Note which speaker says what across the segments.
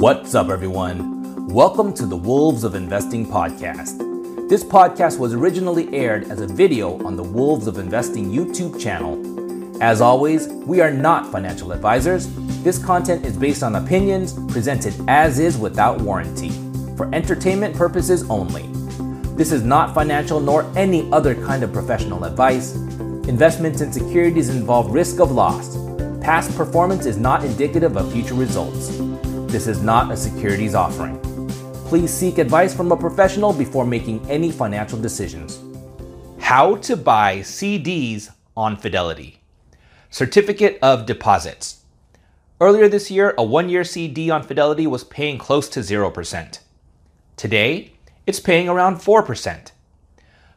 Speaker 1: What's up, everyone? Welcome to the Wolves of Investing podcast. This podcast was originally aired as a video on the Wolves of Investing YouTube channel. As always, we are not financial advisors. This content is based on opinions presented as is without warranty, for entertainment purposes only. This is not financial nor any other kind of professional advice. Investments in securities involve risk of loss. Past performance is not indicative of future results. This is not a securities offering. Please seek advice from a professional before making any financial decisions. How to buy CDs on Fidelity. Certificate of Deposits. Earlier this year, a one year CD on Fidelity was paying close to 0%. Today, it's paying around 4%.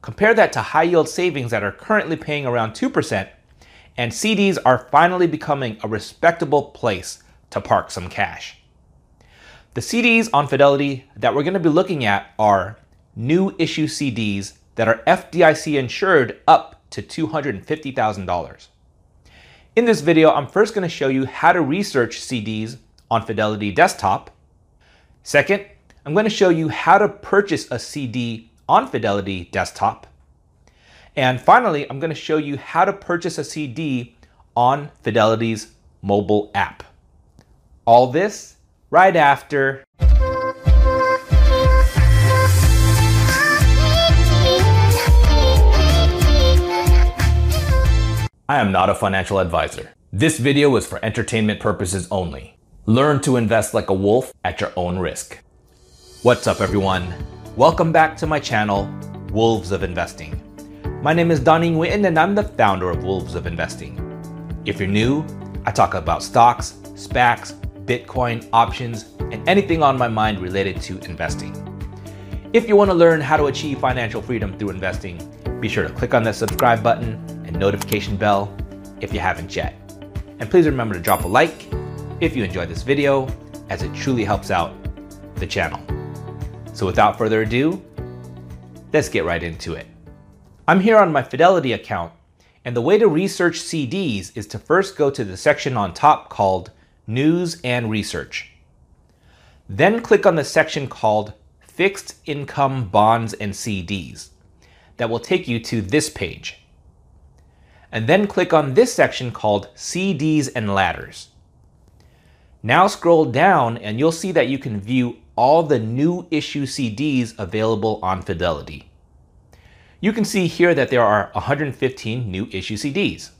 Speaker 1: Compare that to high yield savings that are currently paying around 2%, and CDs are finally becoming a respectable place to park some cash. The CDs on Fidelity that we're going to be looking at are new issue CDs that are FDIC insured up to $250,000. In this video, I'm first going to show you how to research CDs on Fidelity Desktop. Second, I'm going to show you how to purchase a CD on Fidelity Desktop. And finally, I'm going to show you how to purchase a CD on Fidelity's mobile app. All this right after. I am not a financial advisor. This video is for entertainment purposes only. Learn to invest like a wolf at your own risk. What's up, everyone? Welcome back to my channel, Wolves of Investing. My name is Donnie Witten and I'm the founder of Wolves of Investing. If you're new, I talk about stocks, SPACs, Bitcoin, options, and anything on my mind related to investing. If you want to learn how to achieve financial freedom through investing, be sure to click on that subscribe button and notification bell if you haven't yet. And please remember to drop a like if you enjoyed this video, as it truly helps out the channel. So without further ado, let's get right into it. I'm here on my Fidelity account, and the way to research CDs is to first go to the section on top called News and Research. Then click on the section called Fixed Income Bonds and CDs. That will take you to this page. And then click on this section called CDs and Ladders. Now scroll down and you'll see that you can view all the new issue CDs available on Fidelity. You can see here that there are 115 new issue CDs.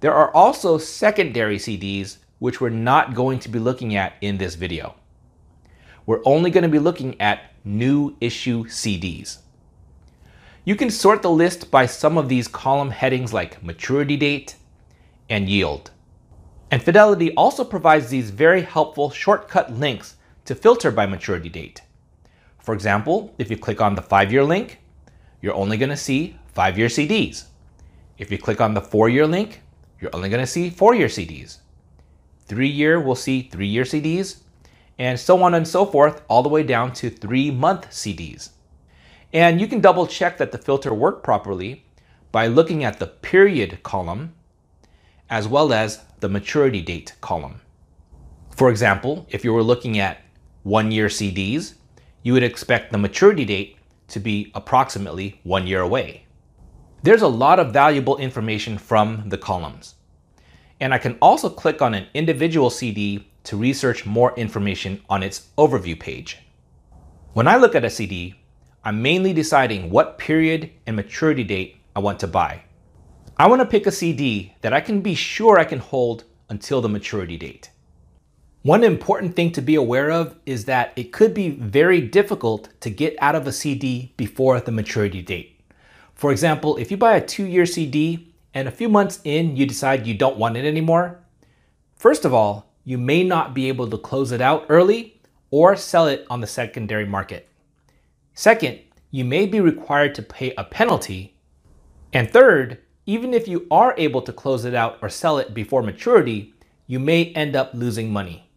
Speaker 1: There are also secondary CDs which we're not going to be looking at in this video. We're only going to be looking at new issue CDs. You can sort the list by some of these column headings like maturity date and yield. And Fidelity also provides these very helpful shortcut links to filter by maturity date. For example, if you click on the five year link, you're only going to see five year CDs. If you click on the four year link, you're only going to see four year CDs. Three year, we'll see three year CDs, and so on and so forth, all the way down to three month CDs. And you can double check that the filter worked properly by looking at the period column as well as the maturity date column. For example, if you were looking at one year CDs, you would expect the maturity date to be approximately one year away. There's a lot of valuable information from the columns. And I can also click on an individual CD to research more information on its overview page. When I look at a CD, I'm mainly deciding what period and maturity date I want to buy. I want to pick a CD that I can be sure I can hold until the maturity date. One important thing to be aware of is that it could be very difficult to get out of a CD before the maturity date. For example, if you buy a two year CD and a few months in you decide you don't want it anymore, first of all, you may not be able to close it out early or sell it on the secondary market. Second, you may be required to pay a penalty. And third, even if you are able to close it out or sell it before maturity, you may end up losing money.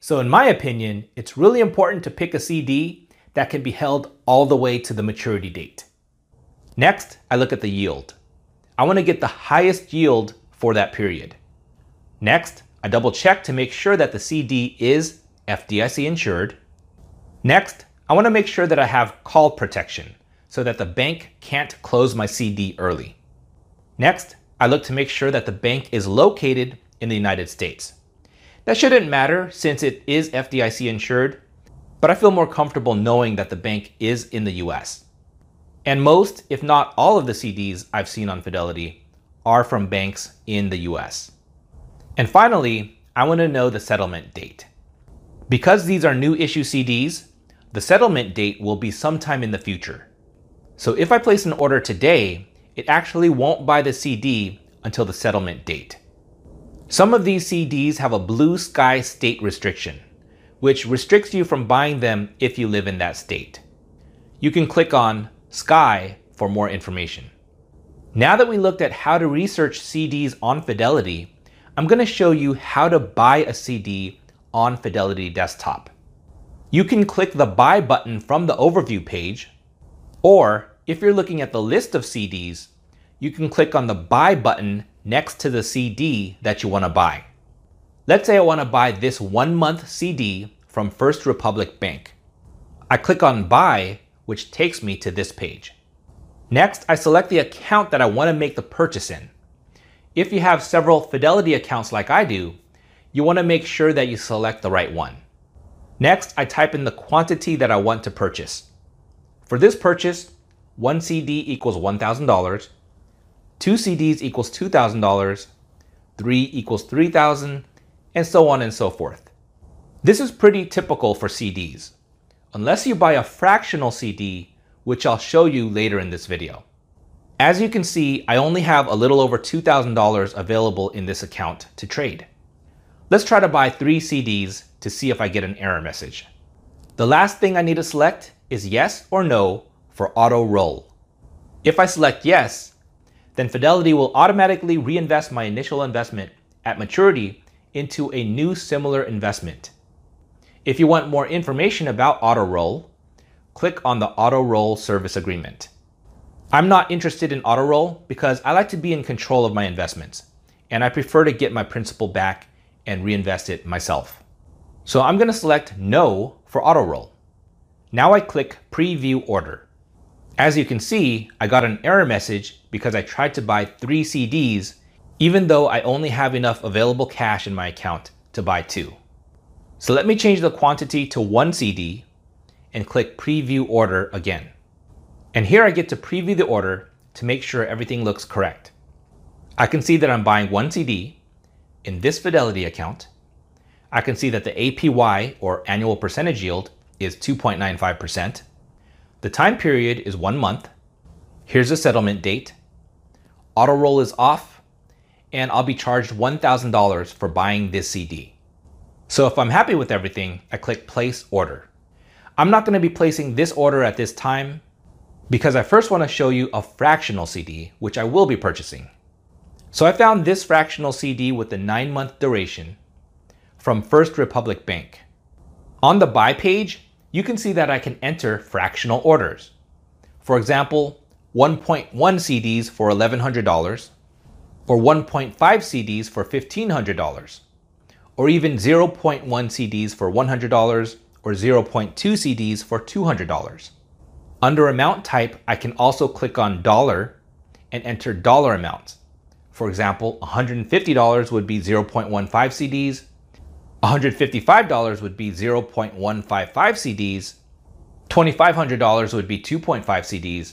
Speaker 1: So, in my opinion, it's really important to pick a CD that can be held all the way to the maturity date. Next, I look at the yield. I want to get the highest yield for that period. Next, I double check to make sure that the CD is FDIC insured. Next, I want to make sure that I have call protection so that the bank can't close my CD early. Next, I look to make sure that the bank is located in the United States. That shouldn't matter since it is FDIC insured, but I feel more comfortable knowing that the bank is in the US. And most, if not all of the CDs I've seen on Fidelity are from banks in the US. And finally, I want to know the settlement date. Because these are new issue CDs, the settlement date will be sometime in the future. So if I place an order today, it actually won't buy the CD until the settlement date. Some of these CDs have a blue sky state restriction, which restricts you from buying them if you live in that state. You can click on Sky for more information. Now that we looked at how to research CDs on Fidelity, I'm going to show you how to buy a CD on Fidelity Desktop. You can click the Buy button from the overview page, or if you're looking at the list of CDs, you can click on the Buy button next to the CD that you want to buy. Let's say I want to buy this one month CD from First Republic Bank. I click on Buy, which takes me to this page. Next, I select the account that I want to make the purchase in. If you have several Fidelity accounts like I do, you want to make sure that you select the right one. Next, I type in the quantity that I want to purchase. For this purchase, one CD equals $1,000, two CDs equals $2,000, three equals 3,000, and so on and so forth. This is pretty typical for CDs, unless you buy a fractional CD, which I'll show you later in this video. As you can see, I only have a little over $2,000 available in this account to trade. Let's try to buy three CDs to see if I get an error message. The last thing I need to select is yes or no for auto roll. If I select yes, then Fidelity will automatically reinvest my initial investment at maturity into a new similar investment. If you want more information about auto roll, click on the auto roll service agreement. I'm not interested in auto roll because I like to be in control of my investments and I prefer to get my principal back and reinvest it myself. So I'm going to select no for auto roll. Now I click preview order. As you can see, I got an error message because I tried to buy three CDs even though I only have enough available cash in my account to buy two. So let me change the quantity to one CD and click preview order again. And here I get to preview the order to make sure everything looks correct. I can see that I'm buying one CD in this Fidelity account. I can see that the APY or annual percentage yield is 2.95%. The time period is one month. Here's the settlement date. Auto roll is off, and I'll be charged $1,000 for buying this CD. So if I'm happy with everything, I click place order. I'm not going to be placing this order at this time because I first want to show you a fractional CD, which I will be purchasing. So I found this fractional CD with a nine month duration from First Republic Bank. On the buy page, you can see that I can enter fractional orders. For example, 1.1 CDs for $1,100, or 1.5 CDs for $1,500, or even 0.1 CDs for $100, or 0.2 CDs for $200. Under amount type, I can also click on dollar and enter dollar amounts. For example, $150 would be 0.15 CDs, $155 would be 0.155 CDs, $2,500 would be 2.5 CDs,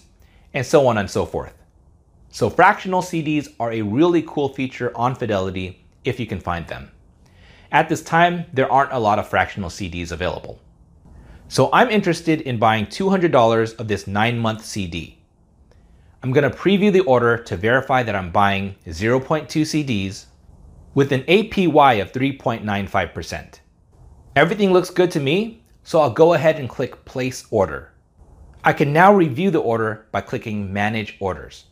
Speaker 1: and so on and so forth. So fractional CDs are a really cool feature on Fidelity if you can find them. At this time, there aren't a lot of fractional CDs available. So I'm interested in buying $200 of this 9-month CD. I'm going to preview the order to verify that I'm buying 0.2 CDs with an APY of 3.95%. Everything looks good to me, so I'll go ahead and click Place Order. I can now review the order by clicking Manage Orders.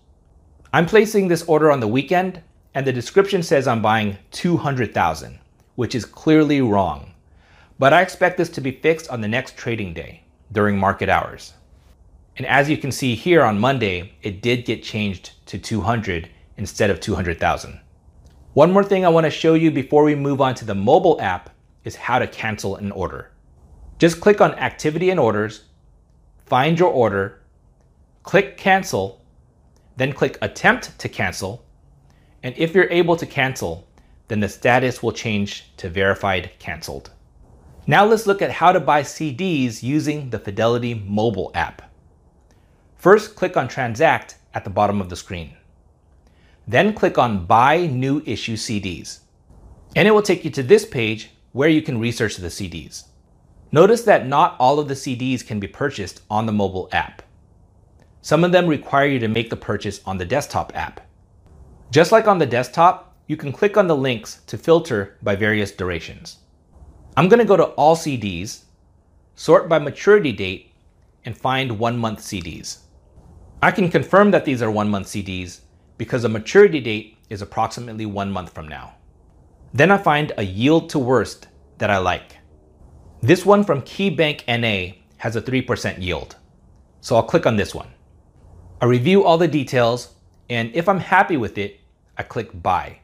Speaker 1: I'm placing this order on the weekend, and the description says I'm buying 200,000, which is clearly wrong. But I expect this to be fixed on the next trading day during market hours. And as you can see here on Monday, it did get changed to 200 instead of 200,000. One more thing I want to show you before we move on to the mobile app is how to cancel an order. Just click on Activity and Orders, find your order, click Cancel, then click Attempt to Cancel, and if you're able to cancel, then the status will change to Verified Canceled. Now let's look at how to buy CDs using the Fidelity mobile app. First, click on Transact at the bottom of the screen. Then click on Buy New Issue CDs. And it will take you to this page where you can research the CDs. Notice that not all of the CDs can be purchased on the mobile app. Some of them require you to make the purchase on the desktop app. Just like on the desktop, you can click on the links to filter by various durations. I'm going to go to all CDs, sort by maturity date, and find one month CDs. I can confirm that these are one month CDs because the maturity date is approximately one month from now. Then I find a yield to worst that I like. This one from KeyBank NA has a 3% yield. So I'll click on this one. I review all the details, and if I'm happy with it, I click Buy.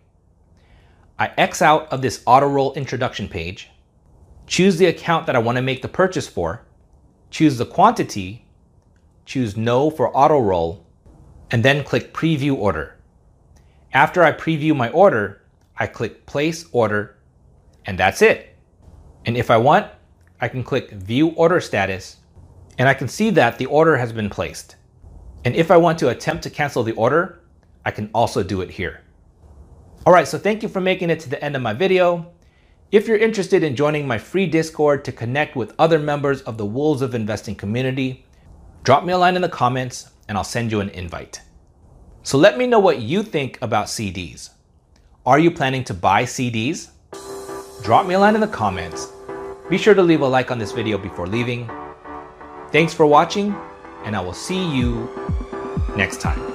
Speaker 1: I X out of this auto roll introduction page choose the account that I want to make the purchase for, choose the quantity, choose No for auto roll, and then click Preview Order. After I preview my order, I click Place Order, and that's it. And if I want, I can click View Order Status, and I can see that the order has been placed. And if I want to attempt to cancel the order, I can also do it here. All right, so thank you for making it to the end of my video. If you're interested in joining my free Discord to connect with other members of the Wolves of Investing community, drop me a line in the comments and I'll send you an invite. So let me know what you think about CDs. Are you planning to buy CDs? Drop me a line in the comments. Be sure to leave a like on this video before leaving. Thanks for watching, and I will see you next time.